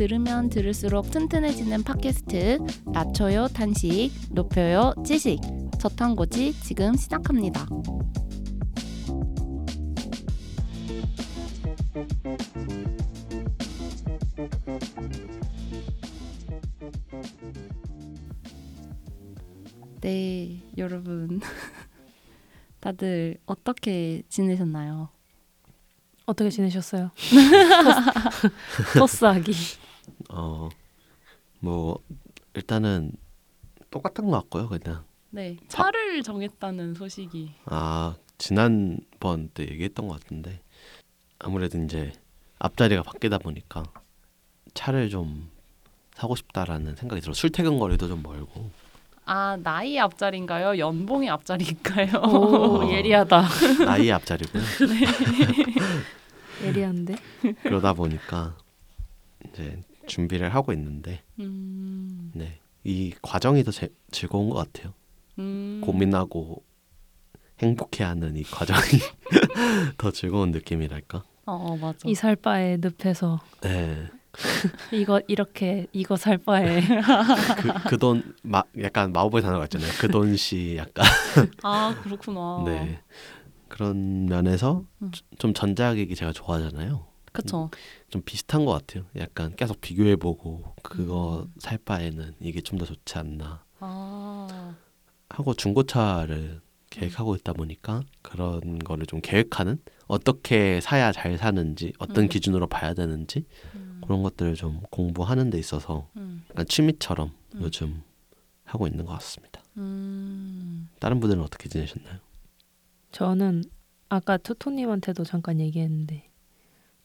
들으면 들을수록 튼튼해지는 팟캐스트 낮춰요 탄식 높여요 지식 저탄고지 지금 시작합니다. 네, 여러분. 다들 어떻게 지내셨나요? 어떻게 지내셨어요? 토스하기. 어, 뭐 일단은 똑같은 것 같고요, 그냥. 네, 차를 정했다는 소식이. 아 지난번 때 얘기했던 것 같은데 아무래도 이제 앞자리가 바뀌다 보니까 차를 좀 사고 싶다라는 생각이 들어. 출퇴근 거리도 좀 멀고. 아, 나이 앞자리인가요? 연봉이 앞자리인가요? 오, 어. 예리하다. 나이 앞자리고요. 예리한데? 그러다 보니까 이제 준비를 하고 있는데 음, 네. 이 과정이 더 제, 즐거운 것 같아요. 음. 고민하고 행복해하는 이 과정이 더 즐거운 느낌이랄까. 어, 어 맞아. 이 살 바에 늪에서 네. 이거 이렇게 이거 살 바에 그그돈 약간 마법의 단어가 있잖아요. 그 돈 씨 약간 아, 그렇구나. 네 그런 면에서 음. 좀 전자기기 제가 좋아하잖아요. 그쵸. 좀 비슷한 것 같아요. 약간 계속 비교해보고 그거 음. 살 바에는 이게 좀 더 좋지 않나 아, 하고 중고차를 계획하고 있다 보니까 그런 거를 좀 계획하는 어떻게 사야 잘 사는지 어떤 음. 기준으로 봐야 되는지 음, 그런 것들을 좀 공부하는 데 있어서 음, 약간 취미처럼 음. 요즘 하고 있는 것 같습니다. 음. 다른 분들은 어떻게 지내셨나요? 저는 아까 투토님한테도 잠깐 얘기했는데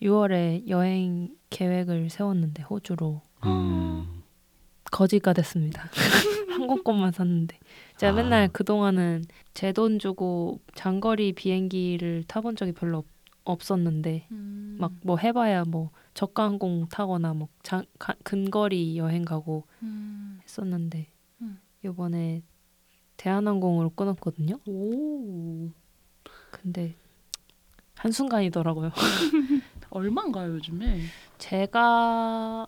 6월에 여행 계획을 세웠는데 호주로 음, 거지가 됐습니다. 항공권만 샀는데 제가 아. 맨날 그 동안은 제 돈 주고 장거리 비행기를 타본 적이 별로 없, 없었는데 음. 막뭐 해봐야 뭐 저가 항공 타거나 뭐 장, 가, 근거리 여행 가고 음. 했었는데 음. 이번에 대한항공으로 끊었거든요. 오, 근데 한 순간이더라고요. 얼마인가요 요즘에? 제가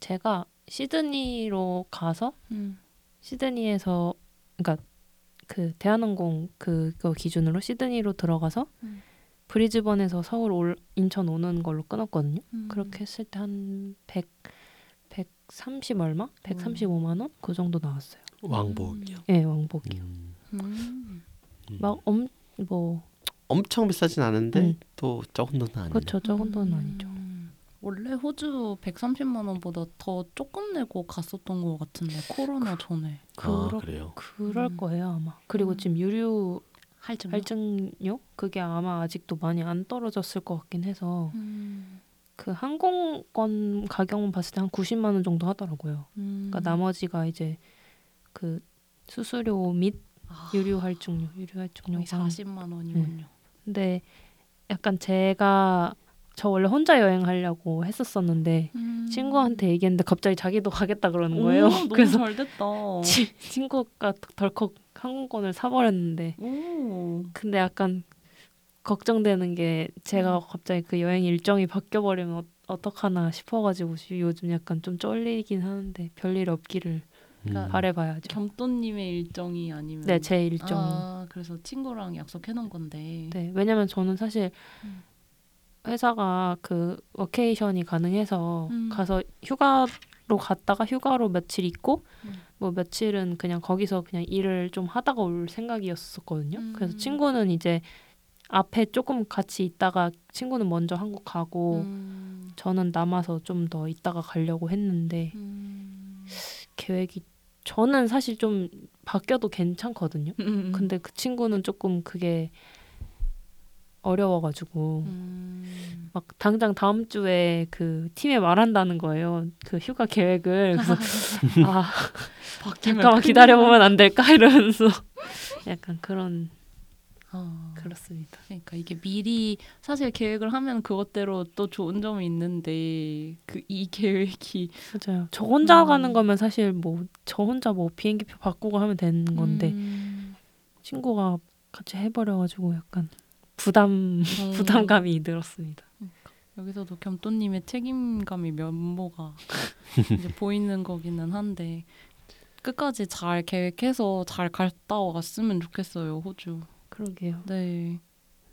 제가 시드니로 가서 음. 시드니에서 그러니까 그 대한항공 그거 기준으로 시드니로 들어가서 음. 브리즈번에서 서울 올 인천 오는 걸로 끊었거든요. 음. 그렇게 했을 때 한 100, 130 얼마? 135만 원? 그 정도 나왔어요. 왕복이요. 예, 왕복이요. 음, 음. 음. 막엄 뭐 엄청 비싸진 않은데 음. 또 적은 돈은 아니에요. 그렇죠. 적은 돈은 음. 아니죠. 원래 호주 130만 원보다 더 조금 내고 갔었던 것 같은데 코로나 전에 아, 그렇 그래요. 그럴 음. 거예요, 아마. 그리고 음. 지금 유류 할증 할증료 그게 아마 아직도 많이 안 떨어졌을 것 같긴 해서 음. 그 항공권 가격만 봤을 때 한 90만 원 정도 하더라고요. 음. 그러니까 나머지가 이제 그 수수료 및 아, 유류 할증료, 유류 거의 할증료가 40만 원이군요. 근데 약간 제가 저 원래 혼자 여행하려고 했었었는데 음. 친구한테 얘기했는데 갑자기 자기도 가겠다 그러는 거예요. 오, 그래서 잘 됐다. 치- 친구가 덜컥 항공권을 사버렸는데 오. 근데 약간 걱정되는 게 제가 음. 갑자기 그 여행 일정이 바뀌어 버리면 어, 어떡하나 싶어가지고 시- 요즘 약간 좀 쫄리긴 하는데 별일 없기를 그러니까 음. 바래봐야죠. 겸또님의 일정이 아니면 네, 제 일정. 아, 그래서 친구랑 약속해 놓은 건데. 네, 왜냐면 저는 사실 음. 회사가 그 워케이션이 가능해서 음. 가서 휴가로 갔다가 휴가로 며칠 있고 음. 뭐 며칠은 그냥 거기서 그냥 일을 좀 하다가 올 생각이었었거든요. 음. 그래서 친구는 이제 앞에 조금 같이 있다가 친구는 먼저 한국 가고 음. 저는 남아서 좀 더 있다가 가려고 했는데 음. 계획이 저는 사실 좀 바뀌어도 괜찮거든요. 음. 근데 그 친구는 조금 그게 어려워가지고 음. 막 당장 다음 주에 그 팀에 말한다는 거예요. 그 휴가 계획을 그래서 아 잠깐만 큰일 기다려 보면 안 될까 이러면서 약간 그런 아, 그렇습니다. 그러니까 이게 미리 사실 계획을 하면 그것대로 또 좋은 점이 있는데 그 이 계획이 맞아요. 저 혼자 음. 가는 거면 사실 뭐 저 혼자 뭐 비행기표 바꾸고 하면 되는 건데 음. 친구가 같이 해버려가지고 약간 부담 음. 부담감이 들었습니다. 여기서도 겸또님의 책임감이 면모가 이제 보이는 거기는 한데 끝까지 잘 계획해서 잘 갔다 왔으면 좋겠어요 호주. 그러게요. 네.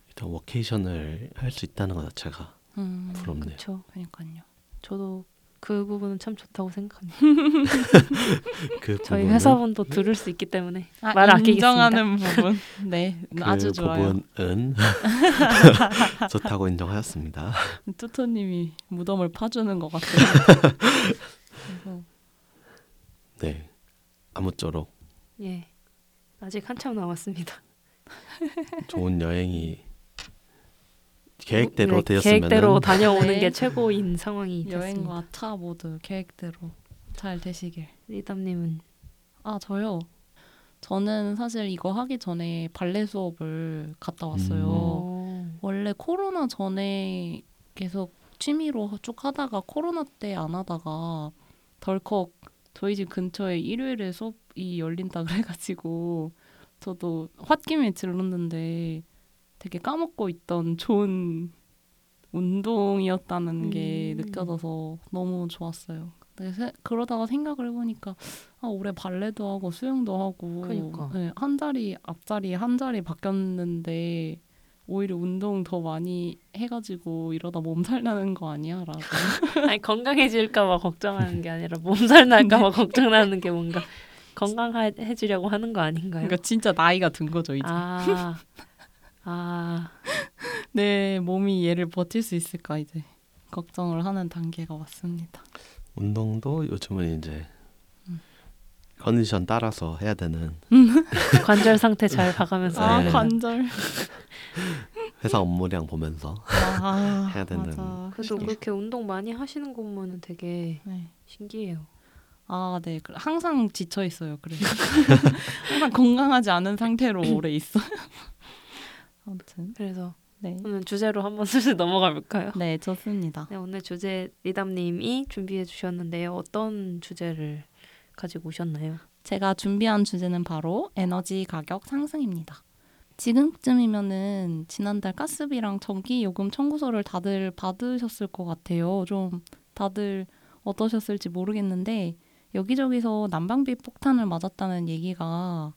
일단 워케이션을 할 수 있다는 것 자체가 음, 부럽네요. 그렇죠. 그러니까요. 저도 그 부분은 참 좋다고 생각합니다. 그 저희 부분은- 회사분도 들을 수 있기 때문에 아, 말 아끼겠습니다. 인정하는 부분. 네, 그 아주 좋아요. 부분은 좋다고 인정하였습니다. 투토님이 무덤을 파주는 것 같아요. 그래서 네. 아무쪼록 예 아직 한참 남았습니다. 좋은 여행이 계획대로 네, 되었으면 계획대로 다녀오는 네. 게 최고인 상황이 됐습니다. 여행과 차 모두 계획대로 잘 되시길. 리담님은 아 저요. 저는 사실 이거 하기 전에 발레 수업을 갔다 왔어요. 어, 원래 코로나 전에 계속 취미로 쭉 하다가 코로나 때 안 하다가 덜컥 저희 집 근처에 일요일에 수업이 열린다 그래가지고 저도 홧김에 질렀는데 되게 까먹고 있던 좋은 운동이었다는 게 음. 느껴져서 너무 좋았어요. 세- 그러다가 생각을 해보니까 아, 올해 발레도 하고 수영도 하고 그니까. 네, 한 자리 앞자리 한 자리 바뀌었는데 오히려 운동 더 많이 해가지고 이러다 몸살 나는 거 아니야라고 아니 건강해질까봐 걱정하는 게 아니라 몸살 날까봐 걱정하는 게 뭔가 건강해지려고 하는 거 아닌가요? 그러니까 진짜 나이가 든 거죠 이제 아, 아, 내 몸이 얘를 버틸 수 있을까 이제 걱정을 하는 단계가 왔습니다. 운동도 요즘은 이제 음. 컨디션 따라서 해야 되는 관절 상태 잘 봐가면서 아, 아 네. 관절 회사 업무량 보면서 아, 해야 되는 맞아. 그래도 그렇게 운동 많이 하시는 거 보면은 되게 네. 신기해요. 아, 네. 그- 항상 지쳐 있어요. 그래서 항상 건강하지 않은 상태로 오래 있어요. 아무튼 그래서 네. 오늘 주제로 한번 슬슬 넘어가 볼까요? 네, 좋습니다. 네, 오늘 주제 리담님이 준비해 주셨는데요. 어떤 주제를 가지고 오셨나요? 제가 준비한 주제는 바로 에너지 가격 상승입니다. 지금쯤이면은 지난달 가스비랑 전기 요금 청구서를 다들 받으셨을 것 같아요. 좀 다들 어떠셨을지 모르겠는데 여기저기서 난방비 폭탄을 맞았다는 얘기가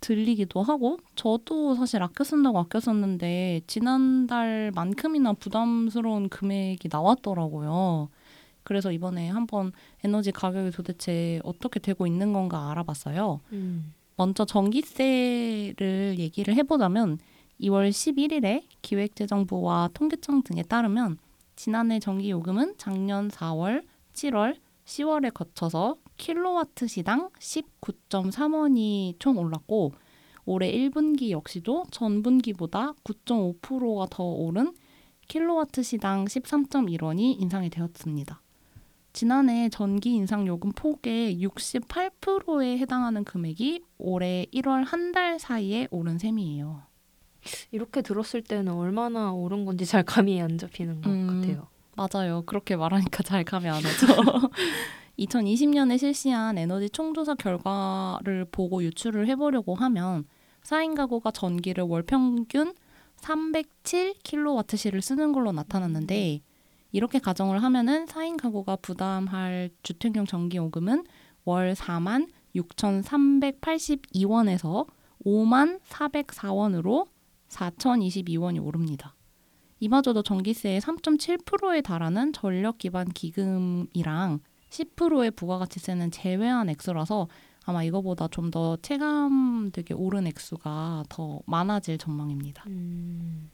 들리기도 하고 저도 사실 아껴 쓴다고 아껴 썼는데 지난달만큼이나 부담스러운 금액이 나왔더라고요. 그래서 이번에 한번 에너지 가격이 도대체 어떻게 되고 있는 건가 알아봤어요. 음. 먼저 전기세를 얘기를 해보자면 2월 11일에 기획재정부와 통계청 등에 따르면 지난해 전기 요금은 작년 4월, 7월, 10월에 거쳐서 킬로와트 시당 19.3원이 총 올랐고 올해 1분기 역시도 전분기보다 9.5%가 더 오른 킬로와트 시당 13.1원이 인상이 되었습니다. 지난해 전기 인상 요금 폭의 68%에 해당하는 금액이 올해 1월 한 달 사이에 오른 셈이에요. 이렇게 들었을 때는 얼마나 오른 건지 잘 감이 안 잡히는 것 음. 같아요. 맞아요. 그렇게 말하니까 잘 감이 안 오죠. 2020년에 실시한 에너지 총조사 결과를 보고 유출을 해보려고 하면 4인 가구가 전기를 월 평균 307kWh를 쓰는 걸로 나타났는데 이렇게 가정을 하면은 4인 가구가 부담할 주택용 전기 요금은 월 4만 6,382원에서 5만 404원으로 4,022원이 오릅니다. 이마저도 전기세의 3.7%에 달하는 전력 기반 기금이랑 10%의 부가가치세는 제외한 액수라서 아마 이거보다 좀 더 체감 되게 오른 액수가 더 많아질 전망입니다. 음.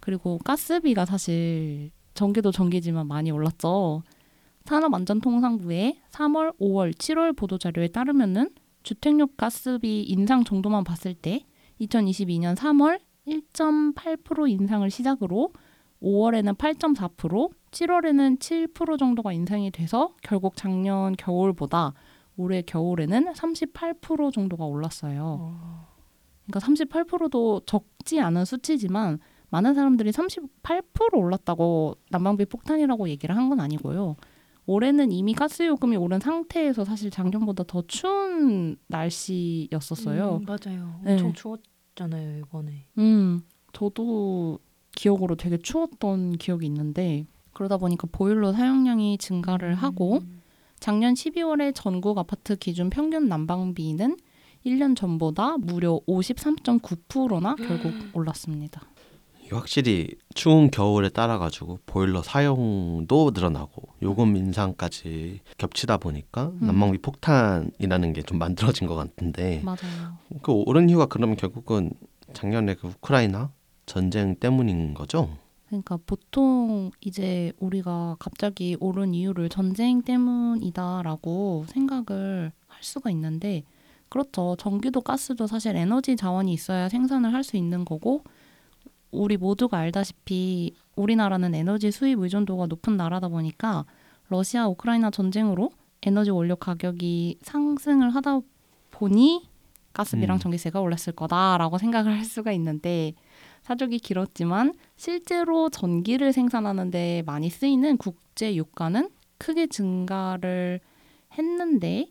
그리고 가스비가 사실 전기도 전기지만 많이 올랐죠. 산업안전통상부의 3월, 5월, 7월 보도 자료에 따르면은 주택용 가스비 인상 정도만 봤을 때 2022년 3월 1.8% 인상을 시작으로 5월에는 8.4%, 7월에는 7% 정도가 인상이 돼서 결국 작년 겨울보다 올해 겨울에는 38% 정도가 올랐어요. 어. 그러니까 38%도 적지 않은 수치지만 많은 사람들이 38% 올랐다고 난방비 폭탄이라고 얘기를 한 건 아니고요. 올해는 이미 가스 요금이 오른 상태에서 사실 작년보다 더 추운 날씨였었어요. 음, 맞아요. 네. 엄청 추웠잖아요 이번에. 음, 저도 기억으로 되게 추웠던 기억이 있는데 그러다 보니까 보일러 사용량이 증가를 하고 작년 12월에 전국 아파트 기준 평균 난방비는 1년 전보다 무려 53.9%나 결국 올랐습니다. 이게 확실히 추운 겨울에 따라 가지고 보일러 사용도 늘어나고 요금 인상까지 겹치다 보니까 음. 난방비 폭탄이라는 게 좀 만들어진 것 같은데 맞아요. 그 오른 이유가 그러면 결국은 작년에 그 우크라이나 전쟁 때문인 거죠? 그러니까 보통 이제 우리가 갑자기 오른 이유를 전쟁 때문이다라고 생각을 할 수가 있는데 그렇죠. 전기도 가스도 사실 에너지 자원이 있어야 생산을 할 수 있는 거고 우리 모두가 알다시피 우리나라는 에너지 수입 의존도가 높은 나라다 보니까 러시아 우크라이나 전쟁으로 에너지 원료 가격이 상승을 하다 보니 가스비랑 음. 전기세가 올랐을 거다라고 생각을 할 수가 있는데 사족이 길었지만 실제로 전기를 생산하는 데 많이 쓰이는 국제 유가는 크게 증가를 했는데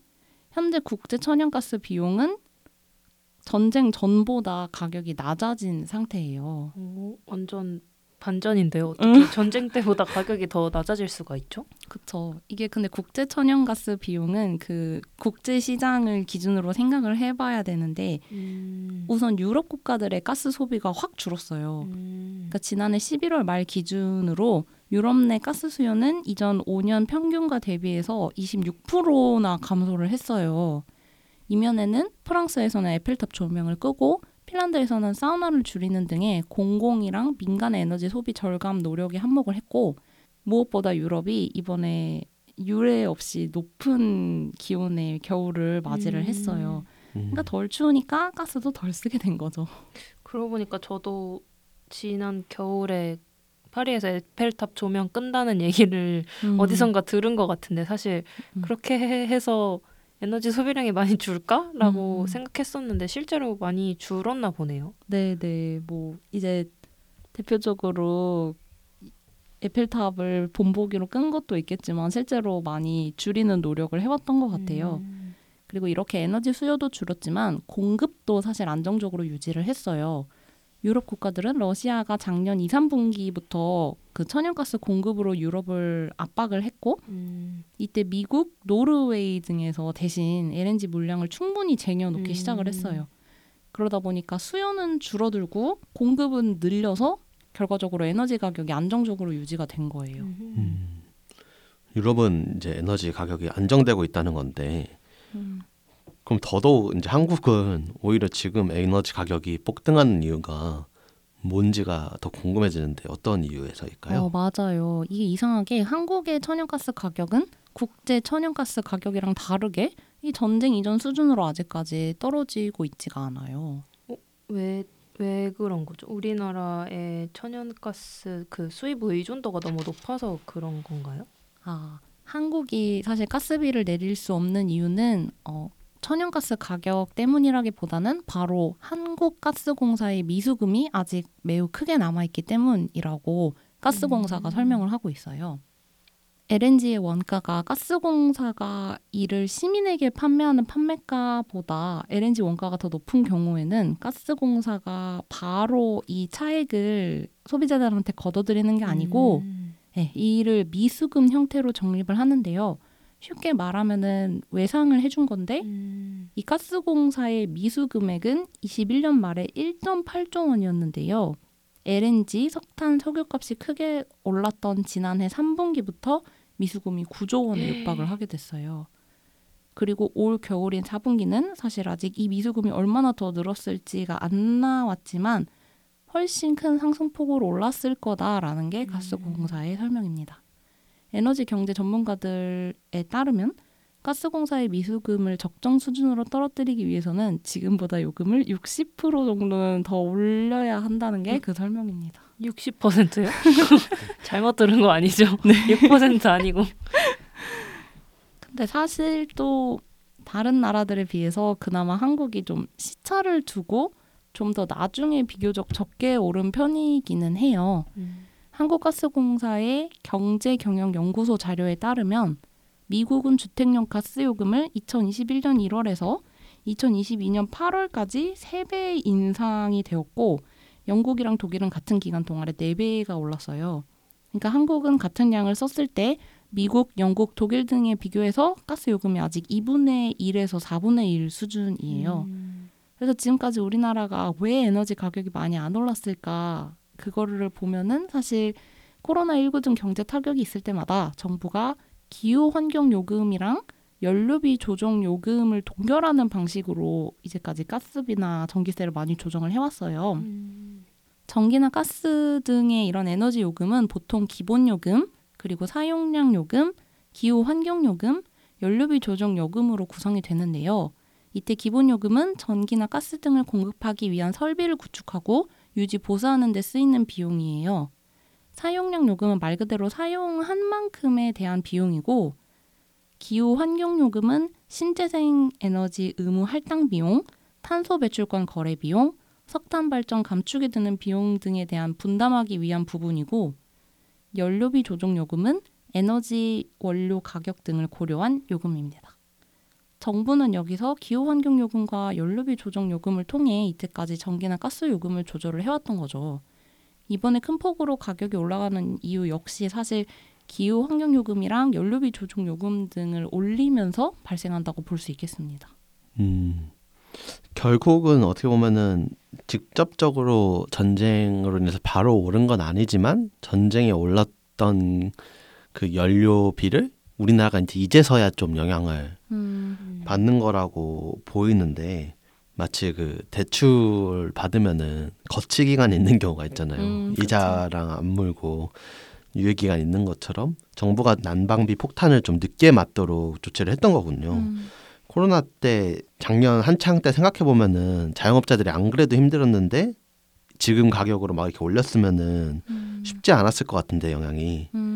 현재 국제 천연가스 비용은 전쟁 전보다 가격이 낮아진 상태예요. 오, 완전 반전인데요. 어떻게 전쟁 때보다 가격이 더 낮아질 수가 있죠? 그쵸. 이게 근데 국제 천연가스 비용은 그 국제 시장을 기준으로 생각을 해봐야 되는데 음. 우선 유럽 국가들의 가스 소비가 확 줄었어요. 음. 그러니까 지난해 11월 말 기준으로 유럽 내 가스 수요는 이전 5년 평균과 대비해서 26%나 감소를 했어요. 이면에는 프랑스에서는 에펠탑 조명을 끄고 핀란드에서는 사우나를 줄이는 등의 공공이랑 민간의 에너지 소비 절감 노력이 한몫을 했고 무엇보다 유럽이 이번에 유례 없이 높은 기온의 겨울을 맞이를 음. 했어요. 음. 그러니까 덜 추우니까 가스도 덜 쓰게 된 거죠. 그러고 보니까 저도 지난 겨울에 파리에서 에펠탑 조명 끈다는 얘기를 음. 어디선가 들은 것 같은데 사실 음. 그렇게 해- 해서 에너지 소비량이 많이 줄까라고 음. 생각했었는데 실제로 많이 줄었나 보네요. 네, 네. 뭐 이제 대표적으로 에펠탑을 본보기로 끈 것도 있겠지만 실제로 많이 줄이는 노력을 해왔던 것 같아요. 음. 그리고 이렇게 에너지 수요도 줄었지만 공급도 사실 안정적으로 유지를 했어요. 유럽 국가들은 러시아가 작년 2, 3분기부터 그 천연가스 공급으로 유럽을 압박을 했고 음. 이때 미국, 노르웨이 등에서 대신 LNG 물량을 충분히 쟁여놓기 음. 시작을 했어요. 그러다 보니까 수요는 줄어들고 공급은 늘려서 결과적으로 에너지 가격이 안정적으로 유지가 된 거예요. 음. 유럽은 이제 에너지 가격이 안정되고 있다는 건데 음. 그럼 더더욱 이제 한국은 오히려 지금 에너지 가격이 폭등하는 이유가 뭔지가 더 궁금해지는데 어떤 이유에서일까요? 어, 맞아요. 이게 이상하게 한국의 천연가스 가격은 국제 천연가스 가격이랑 다르게 이 전쟁 이전 수준으로 아직까지 떨어지고 있지가 않아요. 왜, 왜 그런 거죠? 우리나라의 천연가스 그 수입 의존도가 너무 높아서 그런 건가요? 아, 한국이 사실 가스비를 내릴 수 없는 이유는 어, 천연가스 가격 때문이라기보다는 바로 한국가스공사의 미수금이 아직 매우 크게 남아있기 때문이라고 가스공사가 음. 설명을 하고 있어요. LNG의 원가가 가스공사가 이를 시민에게 판매하는 판매가보다 LNG 원가가 더 높은 경우에는 가스공사가 바로 이 차액을 소비자들한테 걷어들이는 게 아니고 음. 네, 이를 미수금 형태로 적립을 하는데요. 쉽게 말하면은 외상을 해준 건데 음. 이 가스공사의 미수 금액은 21년 말에 1.8조 원이었는데요. LNG, 석탄, 석유값이 크게 올랐던 지난해 3분기부터 미수금이 9조 원에 육박을 하게 됐어요. 그리고 올 겨울인 4분기는 사실 아직 이 미수금이 얼마나 더 늘었을지가 안 나왔지만 훨씬 큰 상승폭으로 올랐을 거다라는 게 가스공사의 설명입니다. 에너지 경제 전문가들에 따르면 가스공사의 미수금을 적정 수준으로 떨어뜨리기 위해서는 지금보다 요금을 60% 정도는 더 올려야 한다는 게 그 설명입니다. 60%요? 잘못 들은 거 아니죠? 6% 아니고. 근데 사실 또 다른 나라들에 비해서 그나마 한국이 좀 시차를 두고 좀 더 나중에 비교적 적게 오른 편이기는 해요. 한국가스공사의 경제경영연구소 자료에 따르면 미국은 주택용 가스 요금을 2021년 1월에서 2022년 8월까지 3배 인상이 되었고 영국이랑 독일은 같은 기간 동안에 4배가 올랐어요. 그러니까 한국은 같은 양을 썼을 때 미국, 영국, 독일 등에 비교해서 가스 요금이 아직 2분의 1에서 4분의 1 수준이에요. 음. 그래서 지금까지 우리나라가 왜 에너지 가격이 많이 안 올랐을까? 그거를 보면은 사실 코로나19 등 경제 타격이 있을 때마다 정부가 기후 환경 요금이랑 연료비 조정 요금을 동결하는 방식으로 이제까지 가스비나 전기세를 많이 조정을 해왔어요. 음. 전기나 가스 등의 이런 에너지 요금은 보통 기본 요금, 그리고 사용량 요금, 기후 환경 요금, 연료비 조정 요금으로 구성이 되는데요. 이때 기본 요금은 전기나 가스 등을 공급하기 위한 설비를 구축하고 유지 보수하는 데 쓰이는 비용이에요. 사용량 요금은 말 그대로 사용한 만큼에 대한 비용이고 기후 환경 요금은 신재생 에너지 의무 할당 비용, 탄소 배출권 거래 비용, 석탄 발전 감축에 드는 비용 등에 대한 분담하기 위한 부분이고 연료비 조정 요금은 에너지 원료 가격 등을 고려한 요금입니다. 정부는 여기서 기후 환경 요금과 연료비 조정 요금을 통해 이때까지 전기나 가스 요금을 조절을 해왔던 거죠. 이번에 큰 폭으로 가격이 올라가는 이유 역시 사실 기후 환경 요금이랑 연료비 조정 요금 등을 올리면서 발생한다고 볼 수 있겠습니다. 음, 결국은 어떻게 보면은 직접적으로 전쟁으로 인해서 바로 오른 건 아니지만 전쟁에 올랐던 그 연료비를 우리나라가 이제 이제서야 좀 영향을 음, 받는 거라고 보이는데 마치 그 대출 받으면은 거치 기간 있는 경우가 있잖아요. 음, 그쵸. 이자랑 안 물고 유예 기간 있는 것처럼 정부가 난방비 폭탄을 좀 늦게 맞도록 조치를 했던 거군요. 음, 코로나 때 작년 한창 때 생각해 보면은 자영업자들이 안 그래도 힘들었는데 지금 가격으로 막 이렇게 올렸으면은 음, 쉽지 않았을 것 같은데 영향이 음,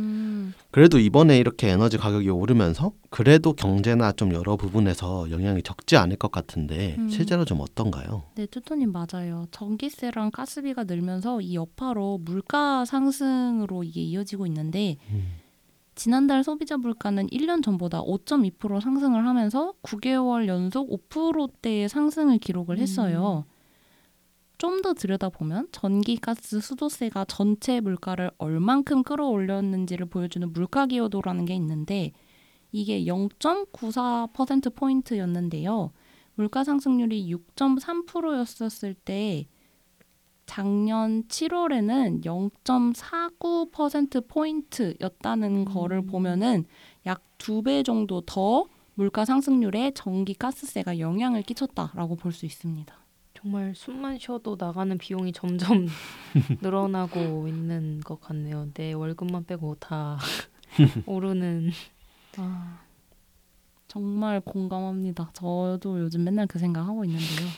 그래도 이번에 이렇게 에너지 가격이 오르면서 그래도 경제나 좀 여러 부분에서 영향이 적지 않을 것 같은데 음. 실제로 좀 어떤가요? 네, 투토님 맞아요. 전기세랑 가스비가 늘면서 이 여파로 물가 상승으로 이게 이어지고 있는데 지난달 소비자 물가는 1년 전보다 5.2% 상승을 하면서 9개월 연속 5%대의 상승을 기록을 했어요. 좀 더 들여다보면 전기, 가스, 수도세가 전체 물가를 얼만큼 끌어올렸는지를 보여주는 물가 기여도라는 게 있는데 이게 0.94% 포인트였는데요. 물가 상승률이 6.3%였었을 때 작년 7월에는 0.49% 포인트였다는 거를 보면은 약 두 배 정도 더 물가 상승률에 전기 가스세가 영향을 끼쳤다라고 볼 수 있습니다. 정말 숨만 쉬어도 나가는 비용이 점점 늘어나고 있는 것 같네요. 내 월급만 빼고 다 오르는. 아, 정말 공감합니다. 저도 요즘 맨날 그 생각하고 있는데요.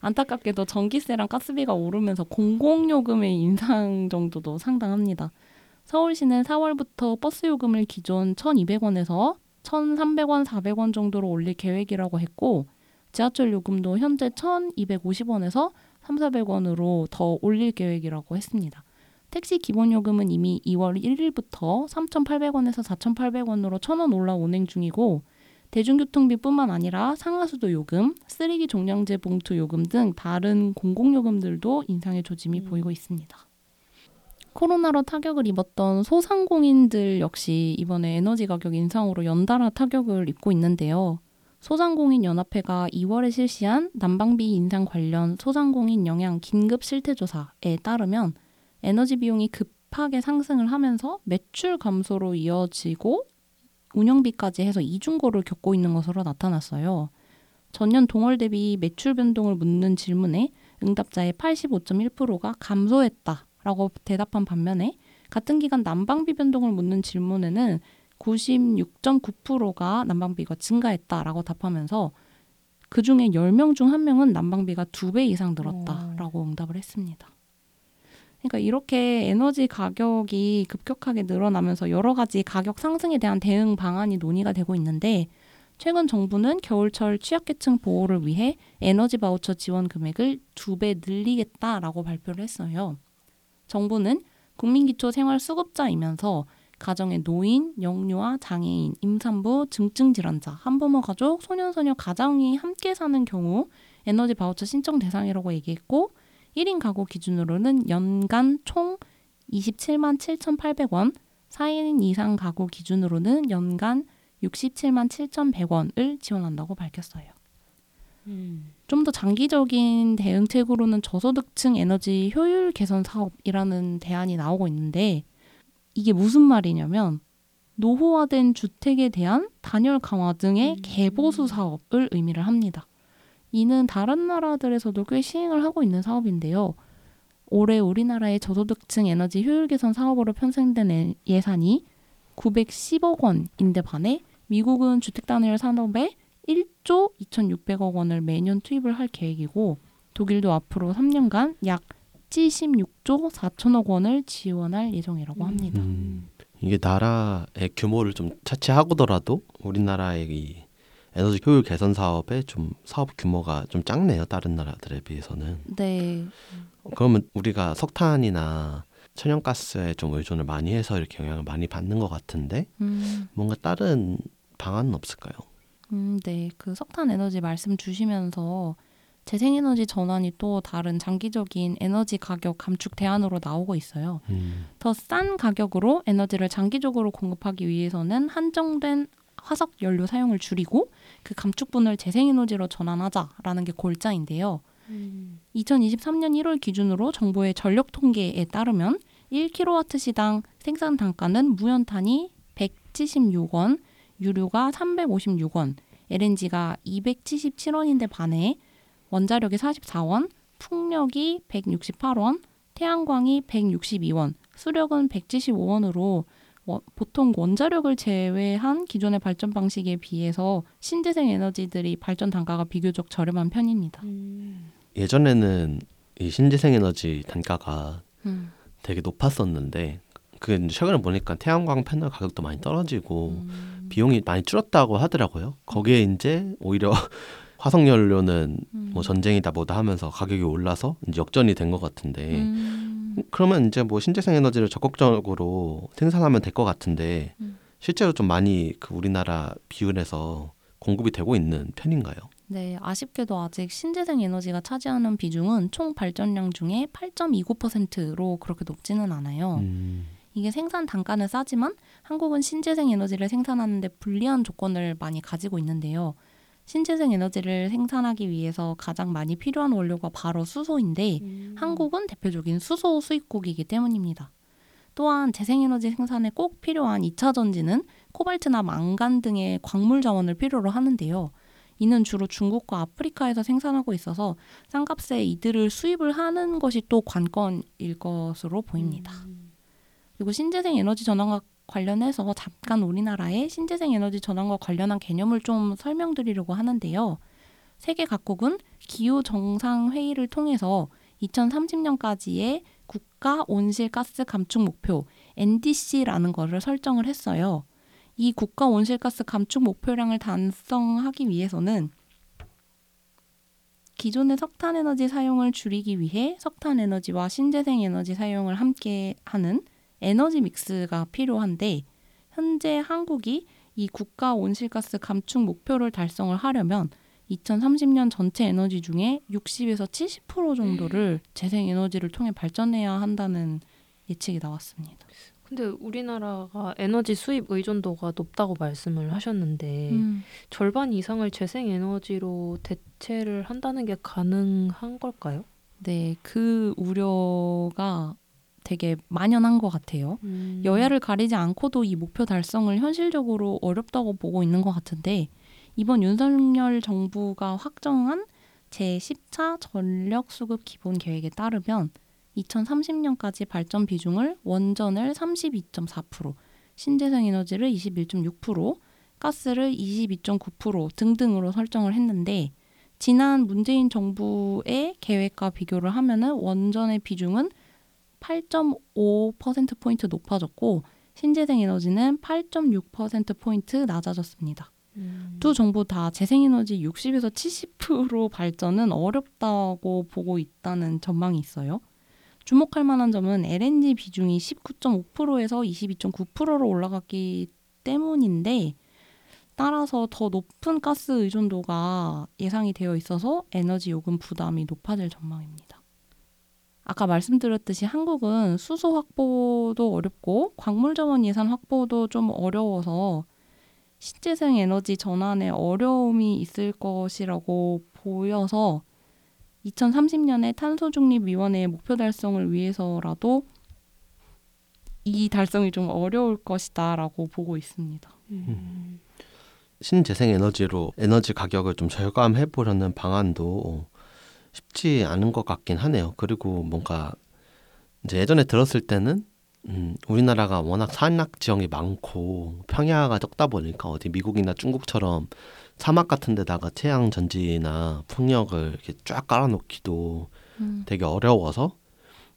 안타깝게도 전기세랑 가스비가 오르면서 공공요금의 인상 정도도 상당합니다. 서울시는 4월부터 버스 요금을 기존 1,200원에서 1,300원, 400원 정도로 올릴 계획이라고 했고 지하철 요금도 현재 1,250원에서 3,400원으로 더 올릴 계획이라고 했습니다. 택시 기본 요금은 이미 2월 1일부터 3,800원에서 4,800원으로 1,000원 올라 운행 중이고 대중교통비뿐만 아니라 상하수도 요금, 쓰레기 종량제 봉투 요금 등 다른 공공요금들도 인상의 조짐이 음. 보이고 있습니다. 코로나로 타격을 입었던 소상공인들 역시 이번에 에너지 가격 인상으로 연달아 타격을 입고 있는데요. 소상공인 연합회가 2월에 실시한 난방비 인상 관련 소상공인 영향 긴급 실태조사에 따르면 에너지 비용이 급하게 상승을 하면서 매출 감소로 이어지고 운영비까지 해서 이중고를 겪고 있는 것으로 나타났어요. 전년 동월 대비 매출 변동을 묻는 질문에 응답자의 85.1%가 감소했다라고 대답한 반면에 같은 기간 난방비 변동을 묻는 질문에는 96.9%가 난방비가 증가했다라고 답하면서 그 중에 10명 중 1명은 난방비가 2배 이상 늘었다라고 응답을 했습니다. 그러니까 이렇게 에너지 가격이 급격하게 늘어나면서 여러 가지 가격 상승에 대한 대응 방안이 논의가 되고 있는데 최근 정부는 겨울철 취약계층 보호를 위해 에너지 바우처 지원 금액을 두 배 늘리겠다라고 발표를 했어요. 정부는 국민기초생활수급자이면서 가정의 노인, 영유아, 장애인, 임산부, 증증질환자, 한부모 가족, 소년소녀 가정이 함께 사는 경우 에너지 바우처 신청 대상이라고 얘기했고 1인 가구 기준으로는 연간 총 27만 7,800원, 4인 이상 가구 기준으로는 연간 67만 7,100원을 지원한다고 밝혔어요. 음. 좀더 장기적인 대응책으로는 저소득층 에너지 효율 개선 사업이라는 대안이 나오고 있는데 이게 무슨 말이냐면 노후화된 주택에 대한 단열 강화 등의 음. 개보수 사업을 의미를 합니다. 이는 다른 나라들에서도 꽤 시행을 하고 있는 사업인데요. 올해 우리나라의 저소득층 에너지 효율 개선 사업으로 편성된 예- 예산이 910억 원인데 반해 미국은 주택 단열 산업에 1조 2,600억 원을 매년 투입을 할 계획이고 독일도 앞으로 3년간 약 76조 4천억 원을 지원할 예정이라고 합니다. 음. 이게 나라의 규모를 좀 차치하고더라도 우리나라의 이 에너지 효율 개선 사업의 좀 사업 규모가 좀 작네요. 다른 나라들에 비해서는. 네, 그러면 우리가 석탄이나 천연가스에 좀 의존을 많이 해서 이렇게 영향을 많이 받는 것 같은데 음, 뭔가 다른 방안은 없을까요? 음, 네, 그 석탄 에너지 말씀 주시면서 재생에너지 전환이 또 다른 장기적인 에너지 가격 감축 대안으로 나오고 있어요. 음. 더싼 가격으로 에너지를 장기적으로 공급하기 위해서는 한정된 화석 연료 사용을 줄이고 그 감축분을 재생에너지로 전환하자라는 게 골자인데요. 음. 2023년 1월 기준으로 정부의 전력 통계에 따르면 1kW 시당 생산 단가는 무연탄이 176원, 유류가 356원, LNG가 277원인데 반해 원자력이 44원, 풍력이 168원, 태양광이 162원, 수력은 175원으로 보통 원자력을 제외한 기존의 발전 방식에 비해서 신재생 에너지들이 발전 단가가 비교적 저렴한 편입니다. 음. 예전에는 이 신재생 에너지 단가가 음. 되게 높았었는데 그 최근에 보니까 태양광 패널 가격도 많이 떨어지고 음. 비용이 많이 줄었다고 하더라고요. 거기에 이제 오히려 화석 연료는 음. 뭐 전쟁이다 뭐다 하면서 가격이 올라서 이제 역전이 된 것 같은데 음. 그러면 이제 뭐 신재생 에너지를 적극적으로 생산하면 될 것 같은데 음. 실제로 좀 많이 그 우리나라 비율에서 공급이 되고 있는 편인가요? 네, 아쉽게도 아직 신재생 에너지가 차지하는 비중은 총 발전량 중에 8.29%로 그렇게 높지는 않아요. 음. 이게 생산 단가는 싸지만 한국은 신재생 에너지를 생산하는데 불리한 조건을 많이 가지고 있는데요. 신재생 에너지를 생산하기 위해서 가장 많이 필요한 원료가 바로 수소인데 음. 한국은 대표적인 수소 수입국이기 때문입니다. 또한 재생에너지 생산에 꼭 필요한 2차 전지는 코발트나 망간 등의 광물 자원을 필요로 하는데요. 이는 주로 중국과 아프리카에서 생산하고 있어서 싼값에 이들을 수입을 하는 것이 또 관건일 것으로 보입니다. 음. 그리고 신재생 에너지 전환과 관련해서 잠깐 우리나라의 신재생 에너지 전환과 관련한 개념을 좀 설명드리려고 하는데요. 세계 각국은 기후 정상 회의를 통해서 2030년까지의 국가 온실가스 감축 목표 NDC라는 거를 설정을 했어요. 이 국가 온실가스 감축 목표량을 달성하기 위해서는 기존의 석탄 에너지 사용을 줄이기 위해 석탄 에너지와 신재생 에너지 사용을 함께 하는 에너지 믹스가 필요한데 현재 한국이 이 국가 온실가스 감축 목표를 달성을 하려면 2030년 전체 에너지 중에 60에서 70% 정도를 재생 에너지를 통해 발전해야 한다는 예측이 나왔습니다. 근데 우리나라가 에너지 수입 의존도가 높다고 말씀을 하셨는데 음. 절반 이상을 재생 에너지로 대체를 한다는 게 가능한 걸까요? 네, 그 우려가 되게 만연한 것 같아요. 음. 여야를 가리지 않고도 이 목표 달성을 현실적으로 어렵다고 보고 있는 것 같은데 이번 윤석열 정부가 확정한 제10차 전력 수급 기본 계획에 따르면 2030년까지 발전 비중을 원전을 32.4%, 신재생 에너지를 21.6%, 가스를 22.9% 등등으로 설정을 했는데 지난 문재인 정부의 계획과 비교를 하면은 원전의 비중은 8.5% 포인트 높아졌고 신재생 에너지는 8.6% 포인트 낮아졌습니다. 음. 두 정부 다 재생에너지 60에서 70% 발전은 어렵다고 보고 있다는 전망이 있어요. 주목할 만한 점은 LNG 비중이 19.5%에서 22.9%로 올라갔기 때문인데 따라서 더 높은 가스 의존도가 예상이 되어 있어서 에너지 요금 부담이 높아질 전망입니다. 아까 말씀드렸듯이 한국은 수소 확보도 어렵고 광물 자원 예산 확보도 좀 어려워서 신재생 에너지 전환에 어려움이 있을 것이라고 보여서 2030년에 탄소 중립 위원회의 목표 달성을 위해서라도 이 달성이 좀 어려울 것이다라고 보고 있습니다. 음. 신재생 에너지로 에너지 가격을 좀 절감해 보려는 방안도 쉽지 않은 것 같긴 하네요. 그리고 뭔가 이제 예전에 들었을 때는 음, 우리나라가 워낙 산악 지형이 많고 평야가 적다 보니까 어디 미국이나 중국처럼 사막 같은 데다가 태양 전지나 풍력을 이렇게 쫙 깔아놓기도 음. 되게 어려워서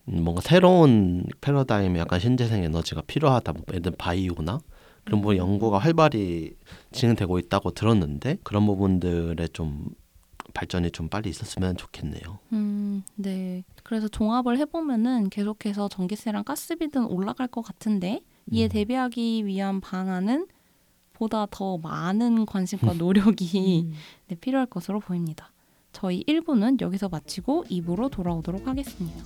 음, 뭔가 새로운 패러다임의 약간 신재생 에너지가 필요하다. 뭐 예를 들면 바이오나 그런 부분 연구가 활발히 진행되고 있다고 들었는데 그런 부분들에 좀 발전이 좀 빨리 있었으면 좋겠네요. 음, 네. 그래서 종합을 해보면은 계속해서 전기세랑 가스비는 올라갈 것 같은데 이에 음. 대비하기 위한 방안은 보다 더 많은 관심과 노력이 음. 네, 필요할 것으로 보입니다. 저희 1부는 여기서 마치고 2부로 돌아오도록 하겠습니다.